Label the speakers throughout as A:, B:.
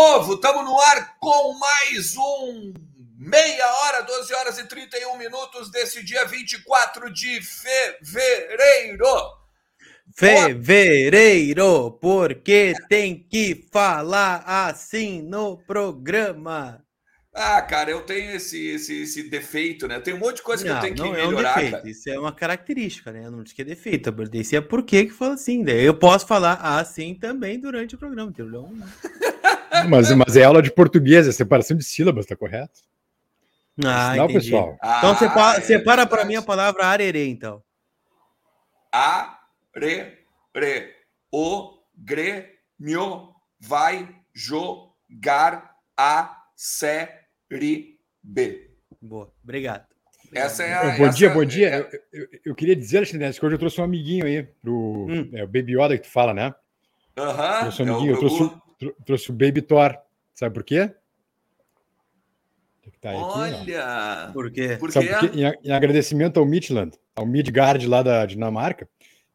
A: Povo! Estamos no ar com mais um meia hora, 12 horas e 31 minutos desse dia 24 de fevereiro.
B: Fevereiro, porque tem que falar assim no programa.
A: Ah, cara, eu tenho esse, esse, esse defeito, né? Tem um monte de coisa que
B: não,
A: eu tenho que
B: não
A: melhorar.
B: É um defeito,
A: cara.
B: isso é uma característica, né? Eu não disse que é defeito, eu disse é por que que fala assim. Daí eu posso falar assim também durante o programa, entendeu?
C: Mas, mas é aula de português, é separação de sílabas, tá correto?
B: Ah,
C: Não,
B: entendi.
C: pessoal.
B: Então
A: Ah,
B: separa,
A: é
B: separa para mim a palavra arerê, então.
A: A, re, re, o, grêmio, vai jogar a série B.
B: Boa, obrigado.
A: Essa é a.
C: bom
A: essa
C: dia,
A: é-
C: bom dia.
A: é-
C: Eu, eu- eu queria dizer, Alexandre, que hoje eu trouxe um amiguinho aí pro
B: Hum.
C: é, o Baby Yoda que tu fala, né?
A: Aham.
C: trouxe um
A: é o-
C: eu trouxe,
A: o-
C: o- tro- trouxe o Baby Thor. Sabe por quê? Tá aí aqui, ó.
A: Olha!
B: Por quê?
A: Por
C: Sabe
A: quê?
C: por quê? Em, em agradecimento ao Midland, ao Midgard lá da Dinamarca,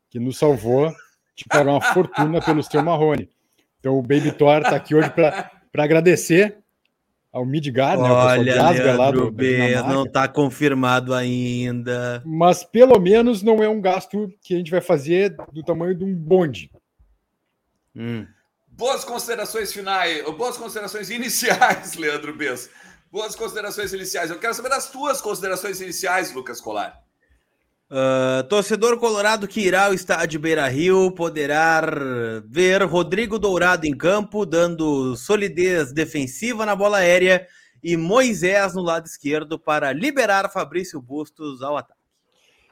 C: que nos salvou de pagar uma fortuna pelo seu Marrone. Então o Baby Thor tá aqui hoje para agradecer ao Midgard, né? O pessoal de
B: Olha,
C: Asgard lá
B: Leandro
C: do,
B: B, não tá confirmado ainda.
C: Mas pelo menos não é um gasto que a gente vai fazer do tamanho de um bonde.
B: Hum.
A: Boas considerações finais, boas considerações iniciais, Leandro Bess. Boas considerações iniciais. Eu quero saber das tuas considerações iniciais, Lucas Colar.
B: Ah, torcedor colorado que irá ao estádio Beira Rio poderá ver Rodrigo Dourado em campo, dando solidez defensiva na bola aérea e Moisés no lado esquerdo para liberar Fabrício Bustos ao ataque.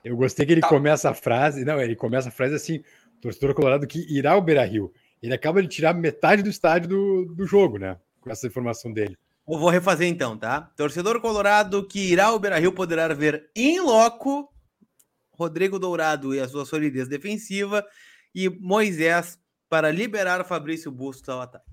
C: Eu gostei que ele
A: Tá.
C: começa a frase, não, ele começa a frase assim, torcedor colorado que irá ao Beira-Rio. Ele acaba de tirar metade do estádio do, do jogo, né? Com essa informação dele.
B: Eu vou refazer então, tá? Torcedor colorado que irá ao Beira Rio poderá ver em loco Rodrigo Dourado e a sua solidez defensiva e Moisés para liberar Fabrício Bustos ao ataque.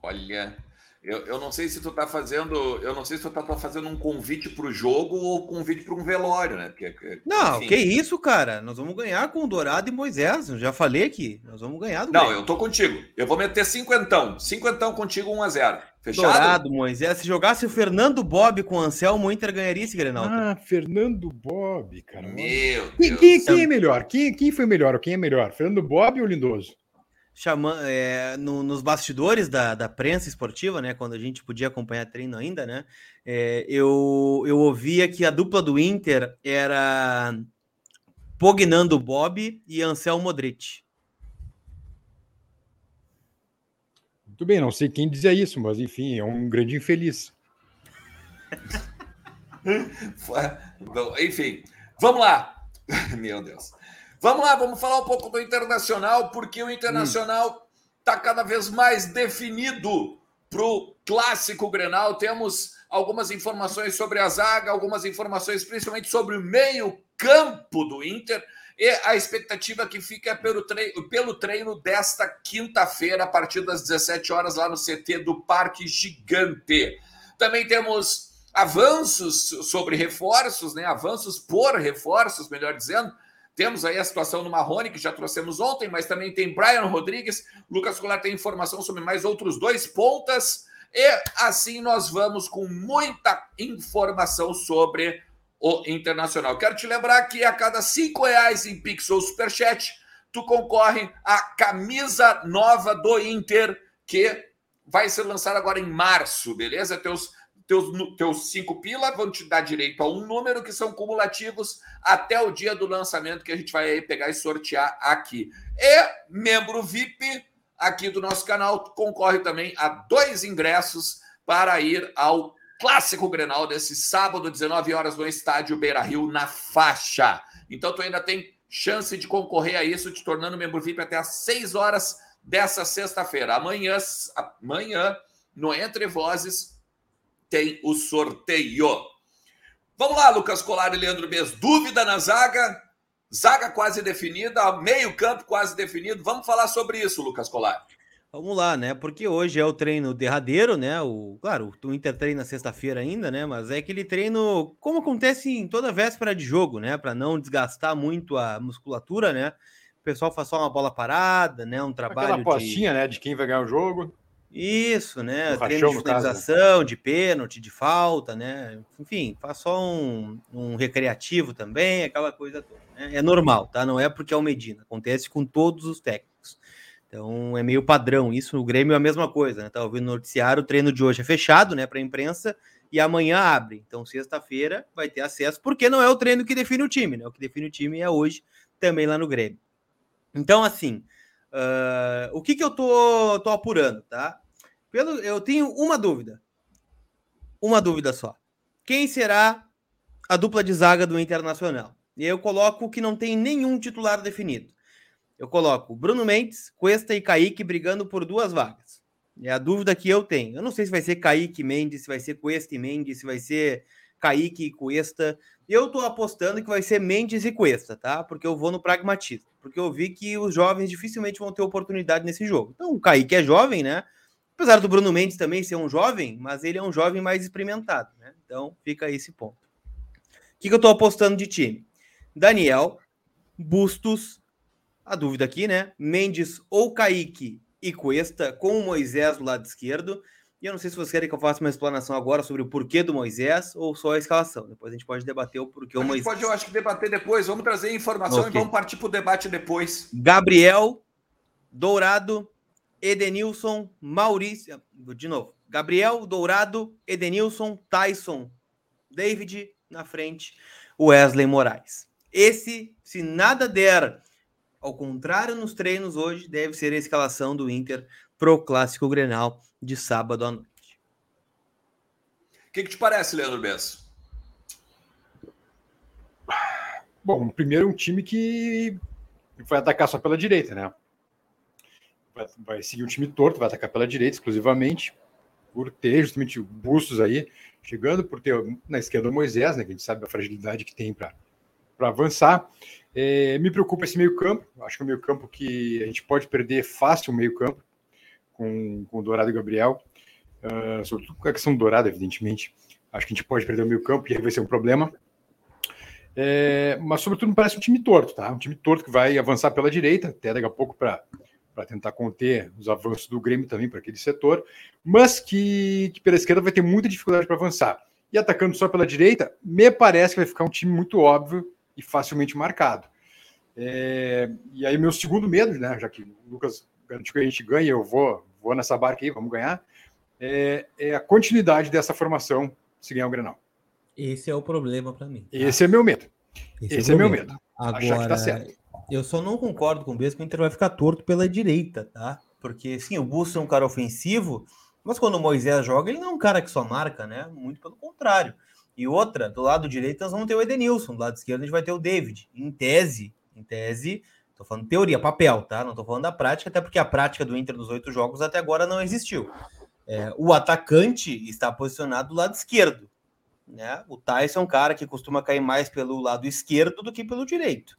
A: Olha, eu, eu não sei se tu tá fazendo, eu não sei se tu tá fazendo um convite para o jogo ou convite para um velório, né? Porque, que-
B: Não,
A: enfim.
B: que isso, cara. Nós vamos ganhar com o Dourado e Moisés. Eu já falei aqui. Nós vamos ganhar do
A: Não,
B: Grêmio.
A: eu tô contigo. Eu vou meter cinquentão. Cinquentão contigo, 1 a 0 Fechado?
B: Dourado, Moisés. Se jogasse o Fernando Bob com o Anselmo, o Inter ganharia esse Grenal.
C: Ah, Fernando Bob, cara.
A: Meu
C: Quem,
A: Deus.
C: quem- quem é melhor? Quem, quem foi melhor? Quem é melhor? Fernando Bob ou Lindoso?
B: Chama, é, no- nos bastidores da, da prensa esportiva, né? Quando a gente podia acompanhar treino ainda, né? é, eu, eu ouvia que a dupla do Inter era Pognando Bob e Anselmo Modric.
C: Muito bem, não sei quem dizia isso, mas enfim, é um grande infeliz.
A: Enfim, vamos lá. Meu Deus. Vamos lá, vamos falar um pouco do Internacional, porque o Internacional está cada vez mais definido para o clássico Grenal. Temos algumas informações sobre a zaga, algumas informações principalmente sobre o meio-campo do Inter. E a expectativa que fica é pelo treino, pelo treino desta quinta-feira, a partir das 17 horas, lá no CT do Parque Gigante. Também temos avanços sobre reforços, né? Avanços por reforços, melhor dizendo. Temos aí a situação do Marrone, que já trouxemos ontem, mas também tem Brian Rodrigues. Lucas Colar tem informação sobre mais outros dois pontas. E assim nós vamos com muita informação sobre o Internacional. Quero te lembrar que a cada cinco reais em Pix ou Superchat, tu concorre à camisa nova do Inter, que vai ser lançada agora em março, beleza? Teus teus, teus cinco pila vão te dar direito a um número que são cumulativos até o dia do lançamento que a gente vai pegar e sortear aqui. E membro VIP aqui do nosso canal concorre também a dois ingressos para ir ao clássico Grenal desse sábado, 19 horas, no estádio Beira Rio, na faixa. Então tu ainda tem chance de concorrer a isso, te tornando membro VIP até às 6 horas dessa sexta-feira. Amanhã, amanhã, no Entre Vozes, tem o sorteio. Vamos lá, Lucas Colar e Leandro Bez. Dúvida na zaga? Zaga quase definida, meio campo quase definido. Vamos falar sobre isso, Lucas Colar.
B: Vamos lá, né? Porque hoje é o treino derradeiro, né? O, claro, o Inter treina sexta-feira ainda, né? Mas é aquele treino, como acontece em toda véspera de jogo, né? Para não desgastar muito a musculatura, né? o pessoal faz só uma bola parada, né? Um trabalho.
C: Aquela apostinha, de... né? De quem vai ganhar o jogo.
B: Isso, né? Treino de finalização, de pênalti, de falta, né? Enfim, faz só um, um recreativo também, aquela coisa toda. Né? É normal, tá? Não é porque é o Medina. Acontece com todos os técnicos. Então é meio padrão. Isso no Grêmio é a mesma coisa, né? Tá ouvindo no noticiário, o treino de hoje é fechado, né, para a imprensa, e amanhã abre. Então, sexta-feira vai ter acesso, porque não é o treino que define o time, né? O que define o time é hoje também lá no Grêmio. Então, assim, uh, o que, que eu tô, tô apurando, tá? Pelo, eu tenho uma dúvida. Uma dúvida só. Quem será a dupla de zaga do Internacional? E eu coloco que não tem nenhum titular definido. Eu coloco Bruno Mendes, Cuesta e Kaique brigando por duas vagas. É a dúvida que eu tenho. Eu não sei se vai ser Kaique Mendes, se vai ser Cuesta e Mendes, se vai ser Kaique e Cuesta. Eu tô apostando que vai ser Mendes e Cuesta, tá? Porque eu vou no pragmatismo. Porque eu vi que os jovens dificilmente vão ter oportunidade nesse jogo. Então, o Kaique é jovem, né? Apesar do Bruno Mendes também ser um jovem, mas ele é um jovem mais experimentado, né? Então, fica esse ponto. O que, que eu tô apostando de time? Daniel, Bustos, a dúvida aqui, né? Mendes ou Kaique e Cuesta com o Moisés do lado esquerdo. E eu não sei se vocês querem que eu faça uma explanação agora sobre o porquê do Moisés ou só a escalação. Depois a gente pode debater o porquê o Moisés.
A: Pode, eu acho que debater depois. Vamos trazer informação okay. e vamos partir para o debate depois.
B: Gabriel, Dourado, Edenilson, Maurício. De novo. Gabriel, Dourado, Edenilson, Tyson, David na frente, Wesley Moraes. Esse, se nada der ao contrário, nos treinos hoje deve ser a escalação do Inter pro clássico Grenal de sábado à noite.
A: O que, que te parece, Leandro Bessa?
C: Bom, primeiro um time que vai atacar só pela direita, né? Vai, vai seguir um time torto, vai atacar pela direita exclusivamente, por ter justamente o Bustos aí chegando, por ter na esquerda o Moisés, né? Que a gente sabe a fragilidade que tem para avançar. É, me preocupa esse meio-campo. Acho que é um meio-campo que a gente pode perder fácil o meio-campo com, com o Dourado e Gabriel. Uh, sobretudo com a questão do Dourado, evidentemente. Acho que a gente pode perder o meio-campo e aí vai ser um problema. É, mas, sobretudo, me parece um time torto, tá? Um time torto que vai avançar pela direita, até daqui a pouco para tentar conter os avanços do Grêmio também para aquele setor, mas que, que pela esquerda vai ter muita dificuldade para avançar. E atacando só pela direita, me parece que vai ficar um time muito óbvio e facilmente marcado. É, e aí, meu segundo medo, né, já que o Lucas garantiu que a gente ganha, eu vou, vou nessa barca aí, vamos ganhar, é, é a continuidade dessa formação se ganhar o Grenal.
B: Esse é o problema para mim.
C: Tá? Esse é meu medo. Esse, Esse é, é meu medo. medo.
B: Agora, tá eu só não concordo com o Besco que o Inter vai ficar torto pela direita, tá? Porque, sim, o Busto é um cara ofensivo, mas quando o Moisés joga, ele não é um cara que só marca, né? Muito pelo contrário. E outra, do lado direito nós vamos ter o Edenilson, do lado esquerdo a gente vai ter o David. Em tese, em tese, tô falando teoria, papel, tá? Não tô falando da prática, até porque a prática do Inter nos oito jogos até agora não existiu. É, o atacante está posicionado do lado esquerdo. Né? O Tyson é um cara que costuma cair mais pelo lado esquerdo do que pelo direito.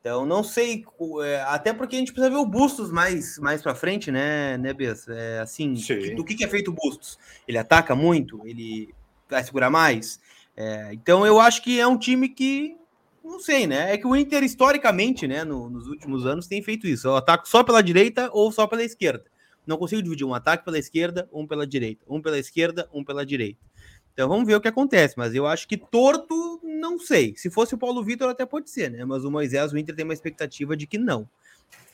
B: Então, não sei, é, até porque a gente precisa ver o Bustos mais, mais para frente, né, né, Bess? É, assim, do que, que é feito o Bustos? Ele ataca muito? Ele vai segurar mais? É, então eu acho que é um time que não sei, né? É que o Inter, historicamente, né, no, nos últimos anos, tem feito isso. Eu ataco só pela direita ou só pela esquerda. Não consigo dividir um ataque pela esquerda, um pela direita. Um pela esquerda, um pela direita. Então vamos ver o que acontece. Mas eu acho que torto, não sei. Se fosse o Paulo Vitor, até pode ser, né? Mas o Moisés, o Inter tem uma expectativa de que não.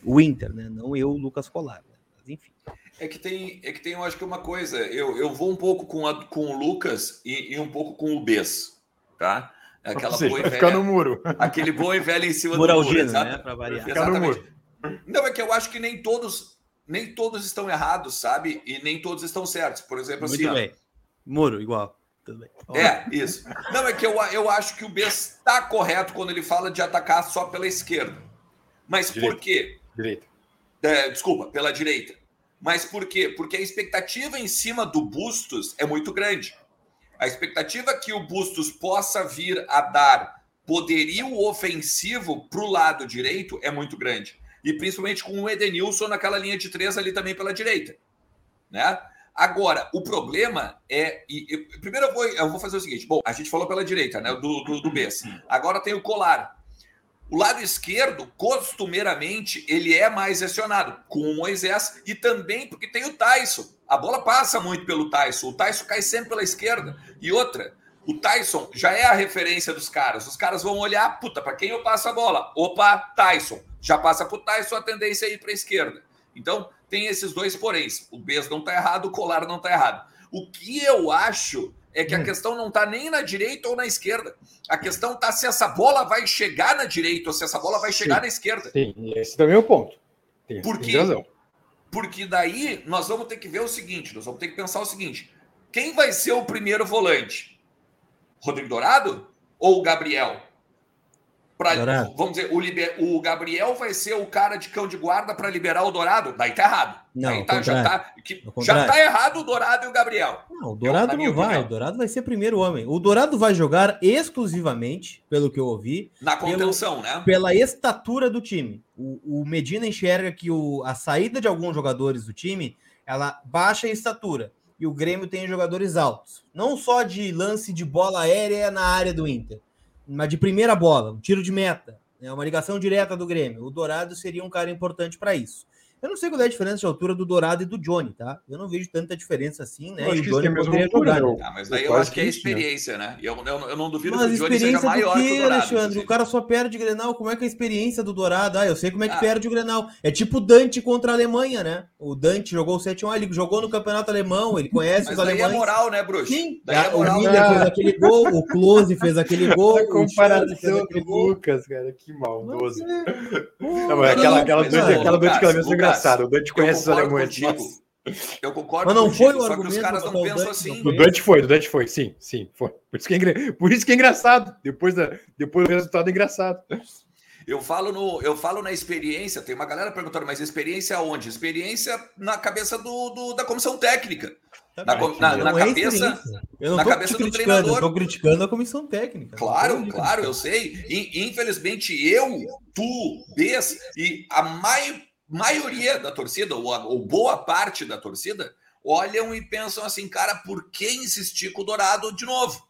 B: O Inter, né? Não eu, Lucas Colar. Né? Mas enfim.
A: É que tem, é que tem, eu acho que uma coisa, eu, eu vou um pouco com, a, com o Lucas e, e um pouco com o Bess, tá?
C: Aquela seja, boa velha, ficar no muro.
A: Aquele bom e velho em cima
B: Muralgino, do muro, né? Para variar.
A: Exatamente. Não, é que eu acho que nem todos, nem todos estão errados, sabe? E nem todos estão certos. Por exemplo,
B: Muito
A: assim.
B: Bem. Ó, muro, igual. Tudo bem.
A: É, isso. Não, é que eu, eu acho que o Bess está correto quando ele fala de atacar só pela esquerda. Mas direita. por quê?
C: Direita.
A: É, desculpa, pela direita. Mas por quê? Porque a expectativa em cima do Bustos é muito grande. A expectativa que o Bustos possa vir a dar poderio ofensivo para o lado direito é muito grande. E principalmente com o Edenilson naquela linha de três ali também pela direita. Né? Agora, o problema é. E, e, primeiro eu vou, eu vou fazer o seguinte: bom, a gente falou pela direita, né? Do, do, do Agora tem o Colar. O lado esquerdo, costumeiramente, ele é mais acionado com o Moisés e também porque tem o Tyson. A bola passa muito pelo Tyson. O Tyson cai sempre pela esquerda. E outra, o Tyson já é a referência dos caras. Os caras vão olhar, puta, para quem eu passo a bola? Opa, Tyson. Já passa pro Tyson, a tendência é ir para a esquerda. Então, tem esses dois poréns. O Bez não tá errado, o Colar não tá errado. O que eu acho é que a hum. questão não está nem na direita ou na esquerda. A questão está se essa bola vai chegar na direita ou se essa bola vai chegar sim, na esquerda.
C: Sim, esse também é o ponto.
A: Tem, porque, tem razão. Porque daí nós vamos ter que ver o seguinte: nós vamos ter que pensar o seguinte: quem vai ser o primeiro volante? Rodrigo Dourado ou o Gabriel? Pra, vamos dizer, o, liber, o Gabriel vai ser o cara de cão de guarda para liberar o Dourado? Daí tá errado.
B: Não,
A: tá, já, tá, que, já tá errado o Dourado e o Gabriel.
B: Não, o Dourado não vai. O Dourado vai ser primeiro homem. O Dourado vai jogar exclusivamente, pelo que eu ouvi,
A: na contenção,
B: pelo,
A: né?
B: Pela estatura do time. O, o Medina enxerga que o, a saída de alguns jogadores do time ela baixa a estatura. E o Grêmio tem jogadores altos. Não só de lance de bola aérea na área do Inter mas de primeira bola, um tiro de meta, né, uma ligação direta do Grêmio. O Dourado seria um cara importante para isso. Eu não sei qual é a diferença de altura do Dourado e do Johnny, tá? Eu não vejo tanta diferença assim, né?
C: e o Johnny poderia jogar.
A: Né? Ah, mas daí eu acho que é experiência, né? Eu, eu, eu não duvido mas que o Johnny seja maior que o Dourado. Alexandre?
B: O cara só perde Grenal. Como é que é a experiência do Dourado? Ah, eu sei como é que ah. perde o Grenal. É tipo o Dante contra a Alemanha, né? O Dante jogou o 7-1, ele jogou no campeonato alemão, ele conhece
A: mas
B: os alemães.
A: Mas é moral, né, Bruxo?
B: Sim. Daí é moral. O Miller fez aquele gol, o Close fez aquele gol. A
C: comparação do Lucas, cara, que maldoso. Não, aquela, aquela, aquela Dante que ela mesmo engraçada. O Dante conhece esses alemães.
A: Eu concordo
B: Mas não
A: contigo,
B: foi o
A: só que os caras não pensam assim.
C: O Dante foi, o Dante foi, sim, sim, foi. Por isso que é, por isso que é engraçado. Depois, da, depois do resultado é engraçado.
A: Eu falo, no, eu falo na experiência, tem uma galera perguntando, mas experiência onde? Experiência na cabeça do, do da comissão técnica. Na, na, na é cabeça, na cabeça do treinador.
B: Estou criticando a comissão técnica.
A: Claro, claro, eu sei. Infelizmente, eu, tu, Bess e a maioria maioria da torcida, ou, ou boa parte da torcida, olham e pensam assim, cara, por que insistir com o Dourado de novo?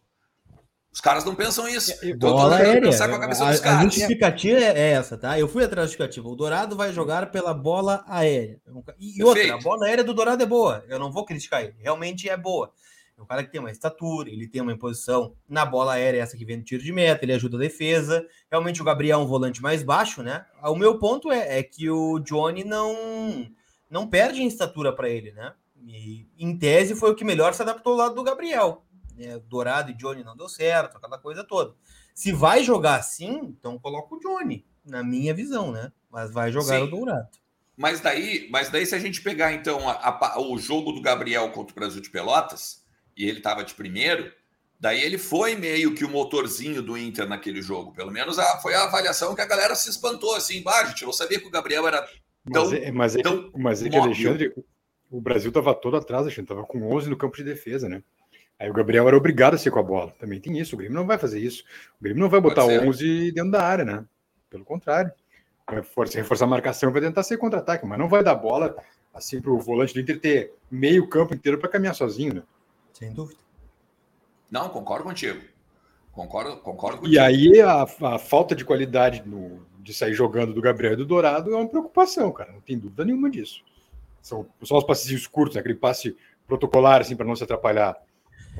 A: Os caras não pensam isso.
B: Então, bola aérea. Pensar com a, cabeça a, a justificativa é essa, tá? Eu fui atrás da justificativa. O Dourado vai jogar pela bola aérea. E outra, a bola aérea do Dourado é boa. Eu não vou criticar ele. Realmente é boa. É um cara que tem uma estatura, ele tem uma imposição na bola aérea, essa que vem do tiro de meta, ele ajuda a defesa. Realmente o Gabriel é um volante mais baixo, né? O meu ponto é, é que o Johnny não, não perde em estatura para ele, né? E em tese foi o que melhor se adaptou ao lado do Gabriel. Né? Dourado e Johnny não deu certo, aquela coisa toda. Se vai jogar assim, então coloca o Johnny, na minha visão, né? Mas vai jogar Sim. o Dourado.
A: Mas daí, mas daí, se a gente pegar então a, a, o jogo do Gabriel contra o Brasil de Pelotas, e ele estava de primeiro, daí ele foi meio que o motorzinho do Inter naquele jogo. Pelo menos a, foi a avaliação que a galera se espantou assim, bah, gente, eu não sabia que o Gabriel era tão.
C: Mas é, mas é, tão mas é que, Alexandre, o Brasil estava todo atrás, Alexandre, estava com 11 no campo de defesa, né? Aí o Gabriel era obrigado a ser com a bola. Também tem isso. O Grêmio não vai fazer isso. O Grêmio não vai botar 11 dentro da área, né? Pelo contrário. Vai reforçar, reforçar a marcação vai tentar ser contra-ataque, mas não vai dar bola assim para o volante do Inter ter meio campo inteiro para caminhar sozinho, né?
B: Sem dúvida.
A: Não, concordo contigo. Concordo, concordo
C: contigo. E aí a, a falta de qualidade no, de sair jogando do Gabriel e do Dourado é uma preocupação, cara. Não tem dúvida nenhuma disso. São só os passes curtos, né? aquele passe protocolar, assim, para não se atrapalhar.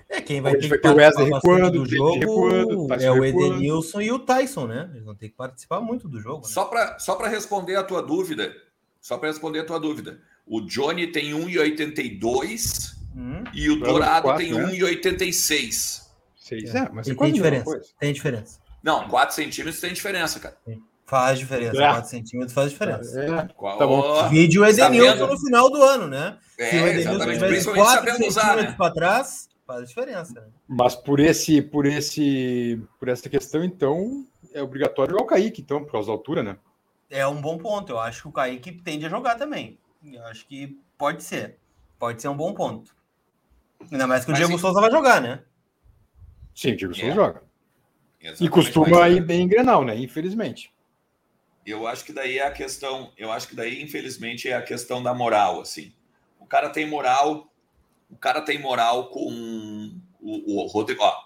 B: É, quem vai ter que ter o Wesley recuando, do jogo recuando, é o Edenilson e o Tyson, né? Eles vão ter que participar muito do jogo. Né?
A: Só para só responder a tua dúvida, só para responder a tua dúvida. O Johnny tem 1,82 Hum. E o Dourado 4, tem né? 1,86.
C: É, é, mas
B: tem, tem diferença. Tem diferença.
A: Não, 4 centímetros tem diferença, cara.
B: Faz diferença. É. 4 centímetros faz diferença. É.
C: Qual... Tá bom.
B: Vídeo Edenilson no final do ano, né?
A: É, Se o Edenilson tivesse 4 centímetros né?
B: para trás, faz diferença. Né?
C: Mas por esse, por esse, por essa questão, então, é obrigatório jogar o Kaique, então, por causa da altura, né?
B: É um bom ponto. Eu acho que o Kaique tende a jogar também. Eu acho que pode ser. Pode ser um bom ponto. Ainda mais que o Diego Souza vai jogar, né?
C: Sim, o Diego Souza é. joga. Exatamente, e costuma ir bem em Grenal, né? Infelizmente.
A: Eu acho que daí é a questão, eu acho que daí, infelizmente, é a questão da moral, assim. O cara tem moral, o cara tem moral com o, o Rodrigo. Ó,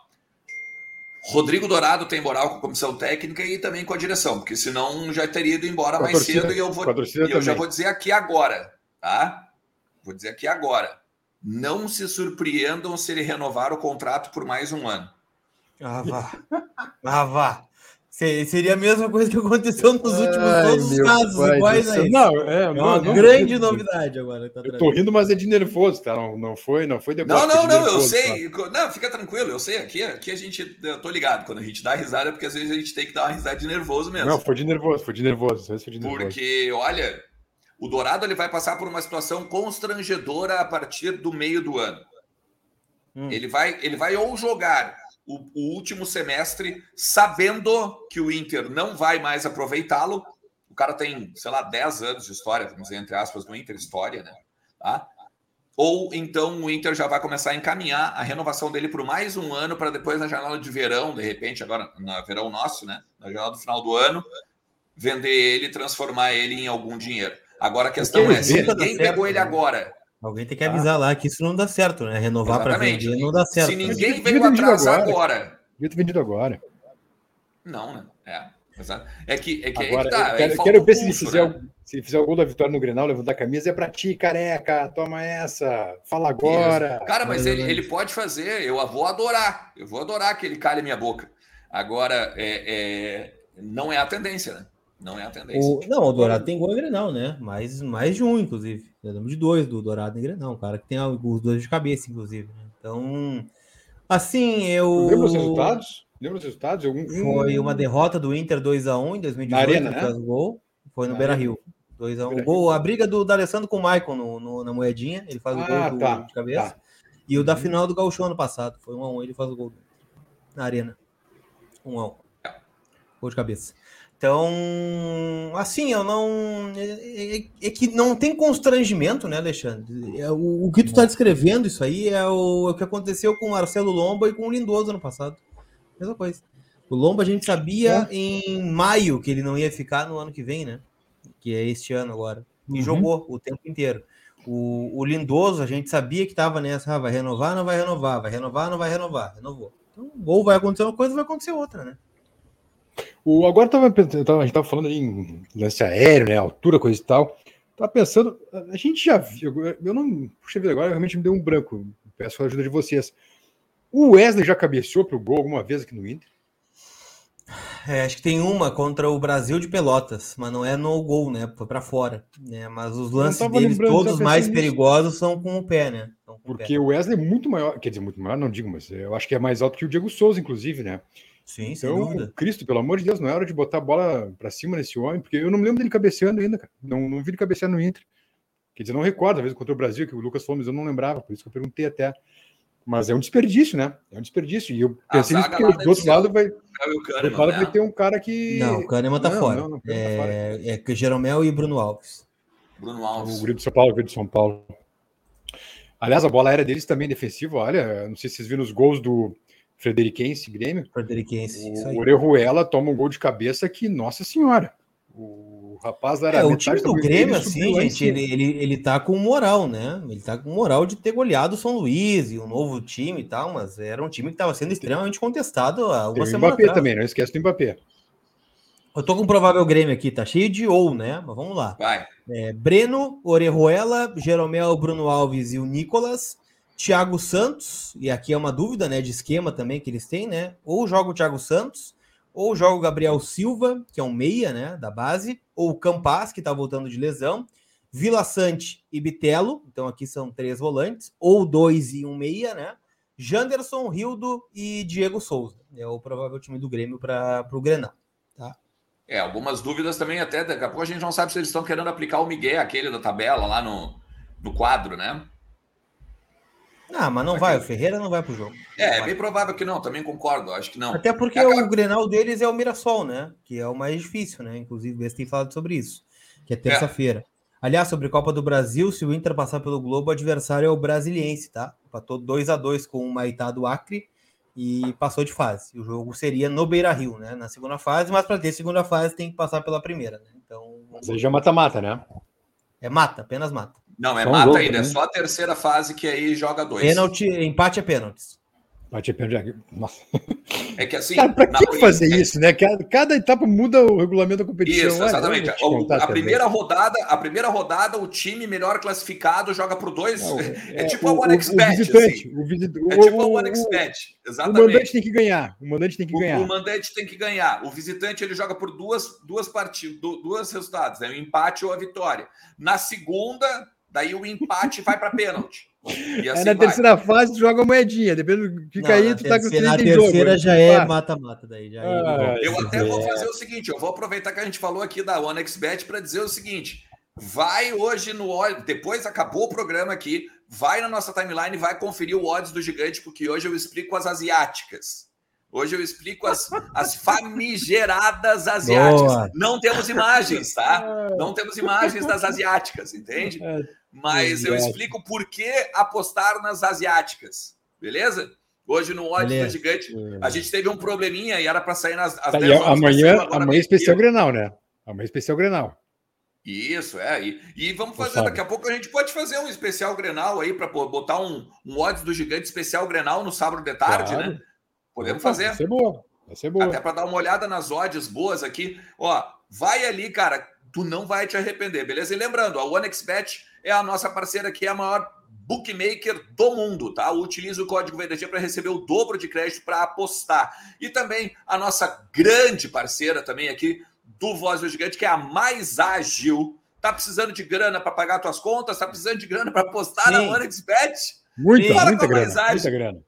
A: Rodrigo Dourado tem moral com a comissão técnica e também com a direção, porque senão já teria ido embora mais torcida, cedo e eu, vou, e eu já vou dizer aqui agora, tá? Vou dizer aqui agora. Não se surpreendam se ele renovar o contrato por mais um ano.
B: Ah, vá. Ah, vá. Seria a mesma coisa que aconteceu nos últimos Ai, todos os casos, iguais aí. Não, é, é uma não, grande não, novidade agora.
C: Tá eu tô rindo, mas é de nervoso, tá? Não, não foi, não foi
A: depois. Não, não, não, nervoso, eu sei. Tá? Não, fica tranquilo, eu sei. Aqui, aqui a gente, eu tô ligado. Quando a gente dá risada, é porque às vezes a gente tem que dar uma risada de nervoso mesmo. Não,
C: foi de nervoso, foi de nervoso. Foi de
A: nervoso. Porque, olha, o Dourado ele vai passar por uma situação constrangedora a partir do meio do ano. Hum. Ele vai, ele vai ou jogar o, o último semestre sabendo que o Inter não vai mais aproveitá-lo. O cara tem, sei lá, 10 anos de história, vamos dizer, entre aspas, no Inter, história, né? Tá? Ou então o Inter já vai começar a encaminhar a renovação dele por mais um ano para depois na janela de verão, de repente, agora na verão nosso, né? Na janela do final do ano, vender ele e transformar ele em algum dinheiro. Agora a questão é: se ninguém pegou ele né? agora
B: Alguém tem que tá. avisar lá que isso não dá certo, né? Renovar para vender não dá certo.
A: Se ninguém veio atrás agora. agora.
C: Devia ter vendido agora.
A: Não, né? É. É que, é que,
C: agora,
A: é que tá,
C: eu quero, quero ver se ele fizer, né? se fizer o gol da vitória no Grenal, levantar a camisa, é para ti, careca, toma essa, fala agora.
A: Isso. Cara, mas ele, ele pode fazer, eu vou adorar, eu vou adorar que ele calhe minha boca. Agora, é, é, não é a tendência, né? Não é a tendência.
B: O, não, o Dourado tem gol em Grenal, né? Mais, mais de um, inclusive. Eu lembro de dois do Dourado em Grenal. Um cara que tem os dois de cabeça, inclusive. Né? Então, assim, eu.
C: Lembra os resultados? Lembra os resultados?
B: Foi uma derrota do Inter 2x1 em 2018. Na Arena, né? Gol. Foi no Beira Rio. 2x1. Gol, a briga do D'Alessandro com o Maicon no, no, na moedinha. Ele faz o gol ah, do, tá, de cabeça. Tá. E o da uhum. final do Gauchão ano passado. Foi 1x1. Ele faz o gol na Arena. 1x1. Gol de cabeça. Então, assim, eu não. É, é, é, que não tem constrangimento, né, Alexandre? É, o, o, que tu está descrevendo, isso aí, é o, é o, que aconteceu com o Marcelo Lomba e com o Lindoso ano passado. Mesma coisa. O Lomba a gente sabia é. em maio que ele não ia ficar no ano que vem, né? Que é este ano agora. E uhum. jogou o tempo inteiro. O, o Lindoso, a gente sabia que estava nessa, ah, vai renovar, não vai renovar, vai renovar, não vai renovar, renovou. Então, ou vai acontecer uma coisa, vai acontecer outra, né?
C: O, agora tava, a gente estava falando em lance aéreo, né? Altura, coisa e tal. Tava pensando, a gente já viu, eu não. Puxa vida, agora realmente me deu um branco. Peço a ajuda de vocês. O Wesley já cabeceou para o gol alguma vez aqui no Inter?
B: É, acho que tem uma contra o Brasil de Pelotas, mas não é no gol, né? Foi para fora. Né? Mas os lances deles, todos mais nisso. perigosos, são com o pé, né?
C: Porque o, o Wesley é muito maior, quer dizer, muito maior, não digo, mas eu acho que é mais alto que o Diego Souza, inclusive, né?
B: Sim,
C: então, Cristo, pelo amor de Deus, não é hora de botar a bola para cima nesse homem, porque eu não me lembro dele cabeceando ainda, cara. Não, não vi ele cabecear no Inter. Quer dizer, não recordo, às vezes contra o Brasil, que o Lucas Fomos eu não lembrava, por isso que eu perguntei até. Mas é um desperdício, né? É um desperdício. E eu pensei nisso porque do outro lado vai. do lado vai né? ter um cara que.
B: Não, o Kahneman tá não, fora. Não, não, tá é, é, é Jeromel e Bruno Alves.
A: Bruno Alves.
C: O Grito de São Paulo, o Grito de São Paulo. Aliás, a bola aérea deles também defensiva, olha, não sei se vocês viram os gols do Frederiquense, Grêmio.
B: Frederiquense,
C: isso aí. O Orejuela toma um gol de cabeça que, nossa senhora, o rapaz
B: era. É, o time do Grêmio, assim, gente, ele, ele, ele tá com moral, né? Ele tá com moral de ter goleado o São Luís e um novo time e tal, mas era um time que estava sendo extremamente contestado há uma Tem semana.
C: O Mbappé atrás. também, não esquece do Mbappé.
B: Eu tô com o provável Grêmio aqui, tá cheio de ou, né? Mas vamos lá.
A: Vai.
B: É, Breno, Orejuela, Jeromel, Bruno Alves e o Nicolas. Thiago Santos, e aqui é uma dúvida, né, de esquema também que eles têm, né? Ou joga o Thiago Santos, ou joga o Gabriel Silva, que é um meia, né, da base, ou o Campas, que tá voltando de lesão, Vila Sante e Bitelo, então aqui são três volantes, ou dois e um meia, né? Janderson, Rildo e Diego Souza. É o provável time do Grêmio para o Grenal. Tá?
A: É, algumas dúvidas também, até daqui a pouco a gente não sabe se eles estão querendo aplicar o Miguel, aquele da tabela lá no, no quadro, né?
B: Ah, mas não vai, o Ferreira não vai pro jogo.
A: É, é bem provável que não, também concordo, acho que não.
B: Até porque é aquela... o Grenal deles é o Mirassol, né? Que é o mais difícil, né? Inclusive, esse tem falado sobre isso, que é terça-feira. É. Aliás, sobre Copa do Brasil, se o Inter passar pelo Globo, o adversário é o Brasiliense, tá? Empatou 2 a 2 com o Maitá do Acre e passou de fase. O jogo seria no Beira Rio, né? Na segunda fase, mas para ter segunda fase tem que passar pela primeira, né? Então.
C: Seja mata-mata, né?
B: É mata, apenas mata.
A: Não, é mata ainda. É só a terceira fase que aí joga dois.
B: Pênalti, empate é pênaltis.
C: Empate é pênalti. Nossa.
A: É que assim.
C: Cara, pra que fazer isso, né? Cada, cada, etapa muda o regulamento da competição.
A: Isso, exatamente. a, a primeira rodada, a primeira rodada, o time melhor classificado joga por dois. Não, é, é, tipo o, a OneXBet. O visitante. Assim. O visit... É tipo a OneXBet. Exatamente.
C: O mandante tem que ganhar. O mandante tem que
A: o,
C: ganhar.
A: O mandante tem que ganhar. O visitante ele joga por duas, duas partidas, duas resultados, né? O empate ou a vitória. Na segunda, daí o empate vai para pênalti.
C: E assim é, na vai. terceira fase joga moedinha, depende fica não, aí, tu tá com
B: Na terceira jogo, já é mata-mata daí. Já
A: ah, é. Eu até vou fazer o seguinte, eu vou aproveitar que a gente falou aqui da OneXBet para dizer o seguinte, vai hoje no depois acabou o programa aqui, vai na nossa timeline e vai conferir o odds do gigante, porque hoje eu explico as asiáticas. Hoje eu explico as, as famigeradas asiáticas. Boa. Não temos imagens, tá? Não temos imagens das asiáticas, entende? Mas eu explico por que apostar nas asiáticas, beleza? Hoje no ódio do gigante, a gente teve um probleminha e era para sair nas
C: as tá, 10 horas. Amanhã, amanhã é especial Grenal, né? Amanhã é especial Grenal.
A: Isso, é. E, e vamos fazer, daqui a pouco a gente pode fazer um especial Grenal aí, para botar um, um odds do gigante especial Grenal no sábado de tarde, claro. né? Podemos fazer. Vai
C: ser boa. Vai ser boa.
A: Até para dar uma olhada nas odds boas aqui. Ó, vai ali, cara. Tu não vai te arrepender, beleza? E lembrando, a OneXBet é a nossa parceira que é a maior bookmaker do mundo, tá? Utiliza o código VDG para receber o dobro de crédito para apostar. E também a nossa grande parceira também aqui do Voz do Gigante, que é a mais ágil. Tá precisando de grana para pagar tuas contas? Tá precisando de grana para apostar Sim. na OneXBet?
C: Muita, muita grana, muita grana.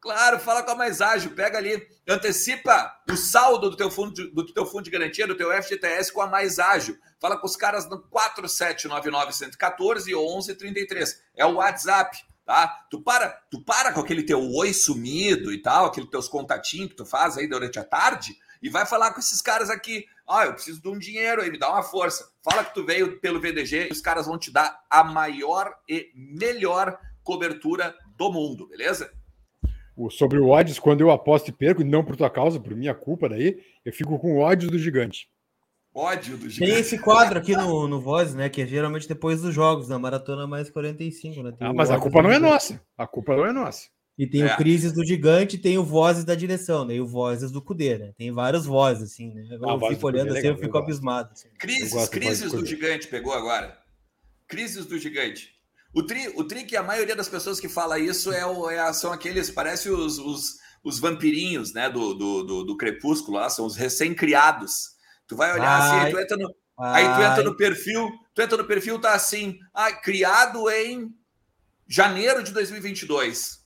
A: Claro, fala com a mais ágil, pega ali, antecipa o saldo do teu fundo de, do teu fundo de garantia, do teu FGTS com a mais ágil. Fala com os caras no 4799 114 1133. É o WhatsApp, tá? Tu para, tu para com aquele teu oi sumido e tal, aqueles teus contatinhos que tu faz aí durante a tarde e vai falar com esses caras aqui. Ah, eu preciso de um dinheiro aí, me dá uma força. Fala que tu veio pelo VDG e os caras vão te dar a maior e melhor cobertura do mundo, beleza?
C: Sobre o odds, quando eu aposto e perco, não por tua causa, por minha culpa daí, eu fico com ódio do gigante.
A: Ódio do gigante.
B: Tem esse quadro aqui no, no Voz, né? Que é geralmente depois dos jogos, na Maratona mais 45, né?
C: Tem ah, mas a culpa não é nossa. A culpa não é nossa.
B: E tem é. o Crises do Gigante tem o Vozes da direção, né? E o Vozes do Cudê, né? Tem vários vozes, assim, né? Eu ah, fico olhando é assim, eu fico abismado. Assim.
A: Crises, crises do Gigante pegou agora. Crises do Gigante. O tri, o tri que a maioria das pessoas que fala isso é, o, é são aqueles, parece os, os, os vampirinhos, né, do, do, do, do crepúsculo lá, são os recém-criados. Tu vai olhar assim, aí tu entra no, aí tu entra no perfil, tu entra no perfil, tá assim, ah, criado em janeiro de 2022.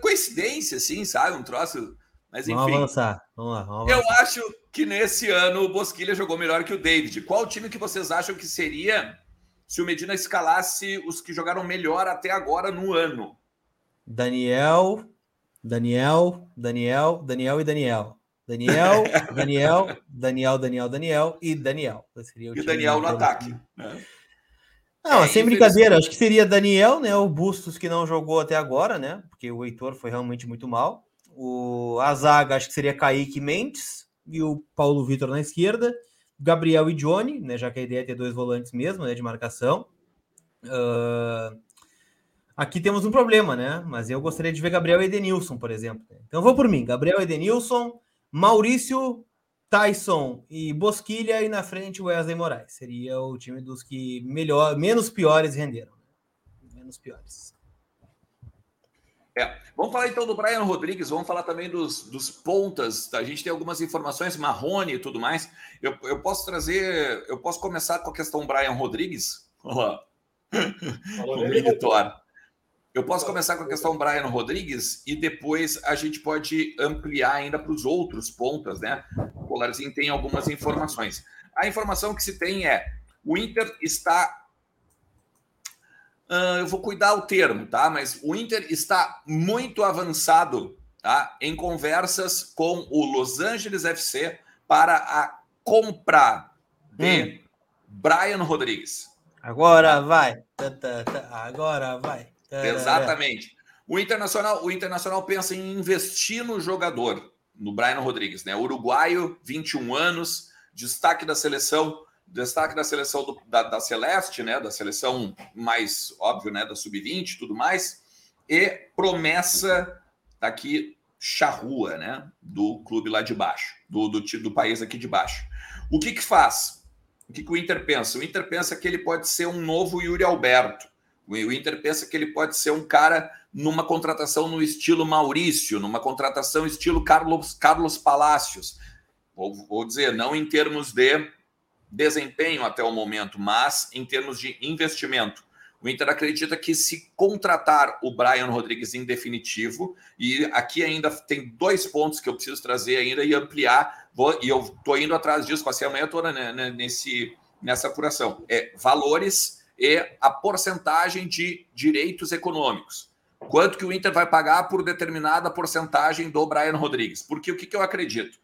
A: Coincidência, assim, sabe? Um troço. Mas enfim.
B: Vamos avançar. Vamos lá, vamos
A: avançar. Eu acho que nesse ano o Bosquilha jogou melhor que o David. Qual time que vocês acham que seria se o Medina escalasse os que jogaram melhor até agora no ano?
B: Daniel, Daniel, Daniel, Daniel e Daniel. Daniel, Daniel, Daniel, Daniel, Daniel e Daniel.
A: Seria o e Daniel no ataque. Né?
B: Não, é, sem brincadeira, acho que seria Daniel, né? O Bustos que não jogou até agora, né? Porque o Heitor foi realmente muito mal. O a zaga acho que seria Kaique Mendes e o Paulo Vitor na esquerda. Gabriel e Johnny, né, já que a ideia é ter dois volantes mesmo, né, de marcação. Uh, aqui temos um problema, né? Mas eu gostaria de ver Gabriel e Edenilson, por exemplo. Então vou por mim, Gabriel Edenilson, Maurício, Tyson e Bosquilha e na frente Wesley Moraes. Seria o time dos que melhor, menos piores renderam. Né? Menos piores.
A: É. Vamos falar então do Brian Rodrigues, vamos falar também dos, dos pontas. A gente tem algumas informações, Marrone e tudo mais. Eu, eu posso trazer, eu posso começar com a questão Brian Rodrigues? Olha lá. Eu posso começar com a questão Brian Rodrigues e depois a gente pode ampliar ainda para os outros pontas, né? O Colarzinho tem algumas informações. A informação que se tem é o Inter está Uh, eu vou cuidar o termo, tá? Mas o Inter está muito avançado, tá? Em conversas com o Los Angeles FC para a compra de hum. Brian Rodrigues.
B: Agora vai. Agora vai.
A: Exatamente. O Internacional, o Internacional pensa em investir no jogador, no Brian Rodrigues, né? Uruguaio, 21 anos, destaque da seleção destaque da seleção do, da, da, Celeste, né, da seleção mais óbvio, né, da sub-20 e tudo mais, e promessa, aqui charrua, né? Do clube lá de baixo, do, do, do país aqui de baixo. O que que faz? O que, que o Inter pensa? O Inter pensa que ele pode ser um novo Yuri Alberto. O Inter pensa que ele pode ser um cara numa contratação no estilo Maurício, numa contratação estilo Carlos, Carlos Palácios. Vou, vou dizer, não em termos de desempenho até o momento, mas em termos de investimento. O Inter acredita que se contratar o Brian Rodrigues em definitivo, e aqui ainda tem dois pontos que eu preciso trazer ainda e ampliar, vou, e eu estou indo atrás disso, passei a manhã toda né, nesse, nessa apuração. É valores e a porcentagem de direitos econômicos. Quanto que o Inter vai pagar por determinada porcentagem do Brian Rodrigues? Porque o que, que eu acredito?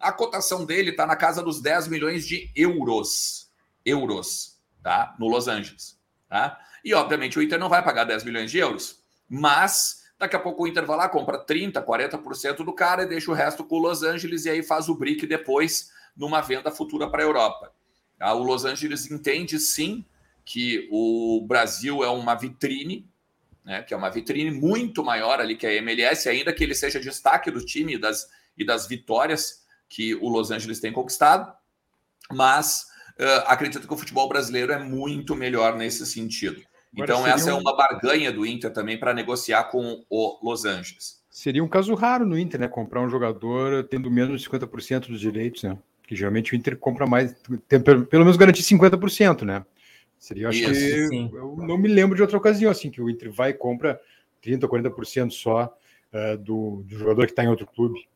A: A cotação dele está na casa dos 10 milhões de euros. Euros, tá? No Los Angeles. Tá? E, obviamente, o Inter não vai pagar 10 milhões de euros. Mas daqui a pouco o Inter vai lá, compra 30%, 40% do cara e deixa o resto com o Los Angeles e aí faz o brick depois numa venda futura para a Europa. Tá? O Los Angeles entende sim que o Brasil é uma vitrine, né, que é uma vitrine muito maior ali que a MLS, ainda que ele seja destaque do time e das, e das vitórias que o Los Angeles tem conquistado, mas uh, acredito que o futebol brasileiro é muito melhor nesse sentido. Agora, então, essa é um... é uma barganha do Inter também para negociar com o Los Angeles.
C: Seria um caso raro no Inter, né? Comprar um jogador tendo menos de 50% dos direitos, né? Que geralmente o Inter compra mais, tem, pelo, menos garantir 50%, né? Seria, acho Isso, que sim. eu não me lembro de outra ocasião assim que o Inter vai e compra 30 ou 40% só uh, do, do jogador que está em outro clube.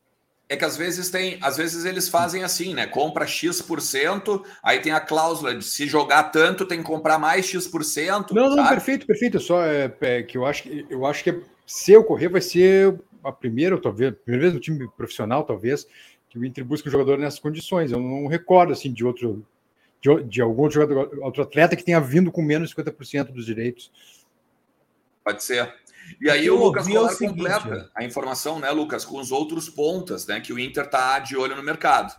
A: É que às vezes tem, às vezes eles fazem assim, né? Compra X%, aí tem a cláusula de se jogar tanto, tem que comprar mais X%.
C: Não, não, sabe? perfeito, perfeito. Só é, é, que eu acho que eu acho que se ocorrer, vai ser a primeira, talvez, a primeira vez no time profissional, talvez, que o Inter busca um jogador nessas condições. Eu não recordo assim de outro de, de algum jogador, outro atleta que tenha vindo com menos de 50% dos direitos.
A: Pode ser. E aí o Lucas Colar é completa a informação, né, Lucas, com os outros pontas, né, que o Inter tá de olho no mercado.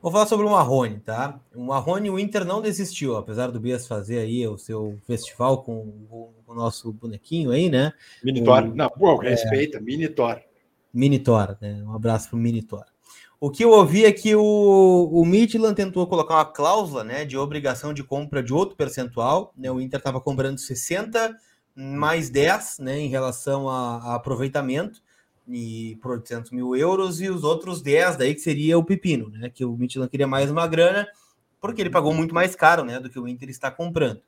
B: Vou falar sobre o Marrone, tá? O Marrone, o Inter não desistiu, apesar do Bias fazer aí o seu festival com o, o nosso bonequinho aí, né?
C: Minitor. O, não, pô, é, respeita, Minitor.
B: Minitor, né? Um abraço pro Minitor. O que eu ouvi é que o, o Midland tentou colocar uma cláusula né, de obrigação de compra de outro percentual. Né, o Inter estava comprando 60 mais 10 né, em relação a, a, aproveitamento e por 800 mil euros, e os outros 10 daí que seria o pepino, né, que o Midland queria mais uma grana, porque ele pagou muito mais caro né, do que o Inter está comprando.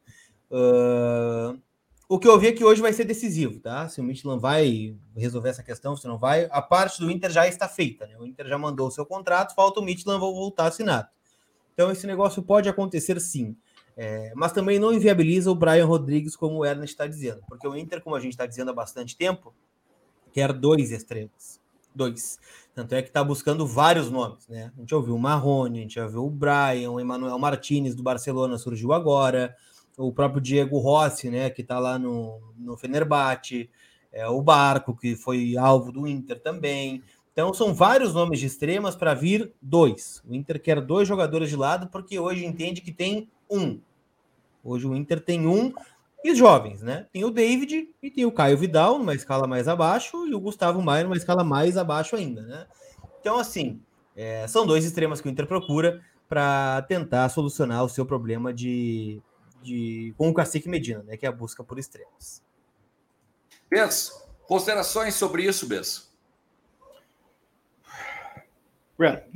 B: Uh, o que eu vi é que hoje vai ser decisivo, tá? Se o Midland vai resolver essa questão, se não vai, a parte do Inter já está feita, né? O Inter já mandou o seu contrato, falta o Midland voltar assinado. Então esse negócio pode acontecer sim. É, mas também não inviabiliza o Brian Rodrigues, como o Ernest está dizendo, porque o Inter, como a gente está dizendo há bastante tempo, quer dois extremos. Dois. Tanto é que está buscando vários nomes, né? A gente ouviu o Marrone, a gente já viu o Brian, o Emmanuel Martinez do Barcelona surgiu agora o próprio Diego Rossi, né, que está lá no, no Fenerbahçe, é, o Barco, que foi alvo do Inter também. Então, são vários nomes de extremas para vir dois. O Inter quer dois jogadores de lado, porque hoje entende que tem um. Hoje o Inter tem um. E os jovens, né? Tem o David e tem o Caio Vidal, numa escala mais abaixo, e o Gustavo Maia, numa escala mais abaixo ainda, né? Então, assim, é, são dois extremas que o Inter procura para tentar solucionar o seu problema de de, com o Cacique Medina, né, que é a busca por extremos.
A: Bess, considerações sobre isso, Bess?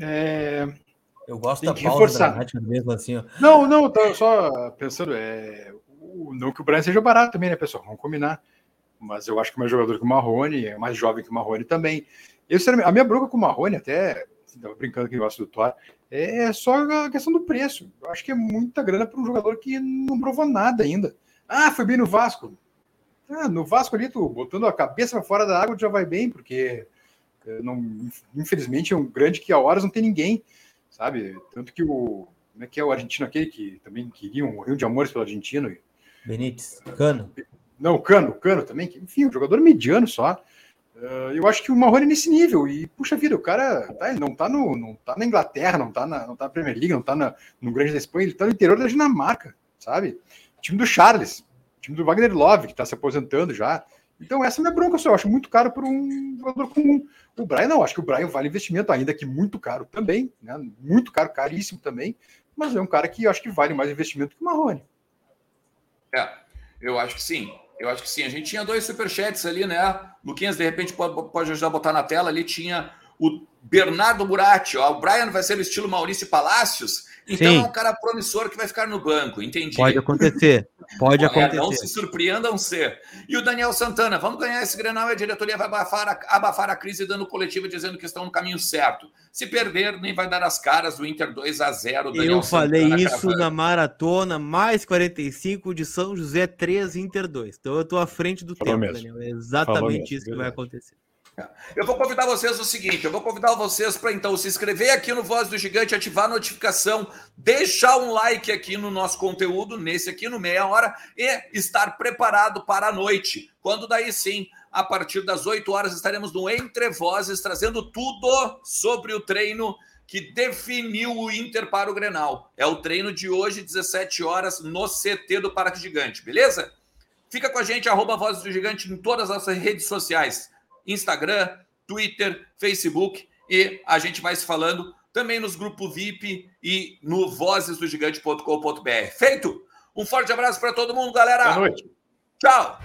C: É...
B: Eu gosto da pausa dramática mesmo assim. Ó.
C: Não, não, tô só pensando, é, não que o Brian seja barato também, né, pessoal? Vamos combinar. Mas eu acho que é mais jogador que o Marrone, é mais jovem que o Marrone também. Eu, a minha bronca com o Marrone, até estava brincando que gosta do Thor, é só a questão do preço. Eu acho que é muita grana para um jogador que não provou nada ainda. Ah, foi bem no Vasco. Ah, no Vasco ali, tu botando a cabeça fora da água, tu já vai bem, porque não, infelizmente é um grande que a horas não tem ninguém, sabe? Tanto que o. Como é que é o argentino aquele que também queria um rio de amores pelo argentino?
B: Benítez, Cano.
C: Não, Cano, Cano também. Enfim, um jogador mediano só. Uh, eu acho que o Marrone é nesse nível. E, puxa vida, o cara tá, não, tá no, não tá na Inglaterra, não tá na, não tá na Premier League, não tá na, no Grande da Espanha, ele tá no interior da Dinamarca, sabe? O time do Charles, time do Wagner Love, que tá se aposentando já. Então, essa é a minha bronca só. Eu acho muito caro por um jogador comum. O Brian, não, acho que o Brian vale investimento, ainda que muito caro também, né? Muito caro, caríssimo também. Mas é um cara que acho que vale mais investimento que o Marrone.
A: É, eu acho que sim. Eu acho que sim. A gente tinha dois superchats ali, né? Luquinhas, de repente, pode, pode ajudar a botar na tela ali. Tinha o Bernardo Muratti, ó. O Brian vai ser no estilo Maurício Palácios. Então Sim. é um cara promissor que vai ficar no banco, entendi.
B: Pode acontecer. Pode acontecer.
A: Não se surpreendam ser. E o Daniel Santana, vamos ganhar esse Grenal e a diretoria vai abafar a, abafar a crise dando coletiva dizendo que estão no caminho certo. Se perder, nem vai dar as caras do Inter 2 a 0
B: Daniel Eu falei Santana isso cravando. na maratona, mais 45 de São José 3 Inter 2. Então eu estou à frente do Falou tempo, mesmo. Daniel. É exatamente isso que vai acontecer.
A: Eu vou convidar vocês o seguinte: eu vou convidar vocês para então se inscrever aqui no Voz do Gigante, ativar a notificação, deixar um like aqui no nosso conteúdo, nesse aqui no meia hora, e estar preparado para a noite. Quando daí sim, a partir das 8 horas, estaremos no Entre Vozes, trazendo tudo sobre o treino que definiu o Inter para o Grenal. É o treino de hoje, 17 horas, no CT do Parque Gigante, beleza? Fica com a gente, arroba Vozes do Gigante em todas as nossas redes sociais. Instagram, Twitter, Facebook e a gente vai se falando também nos grupos VIP e no vozesdogigante.com.br. Feito? Um forte abraço para todo mundo, galera.
C: Boa noite.
A: Tchau.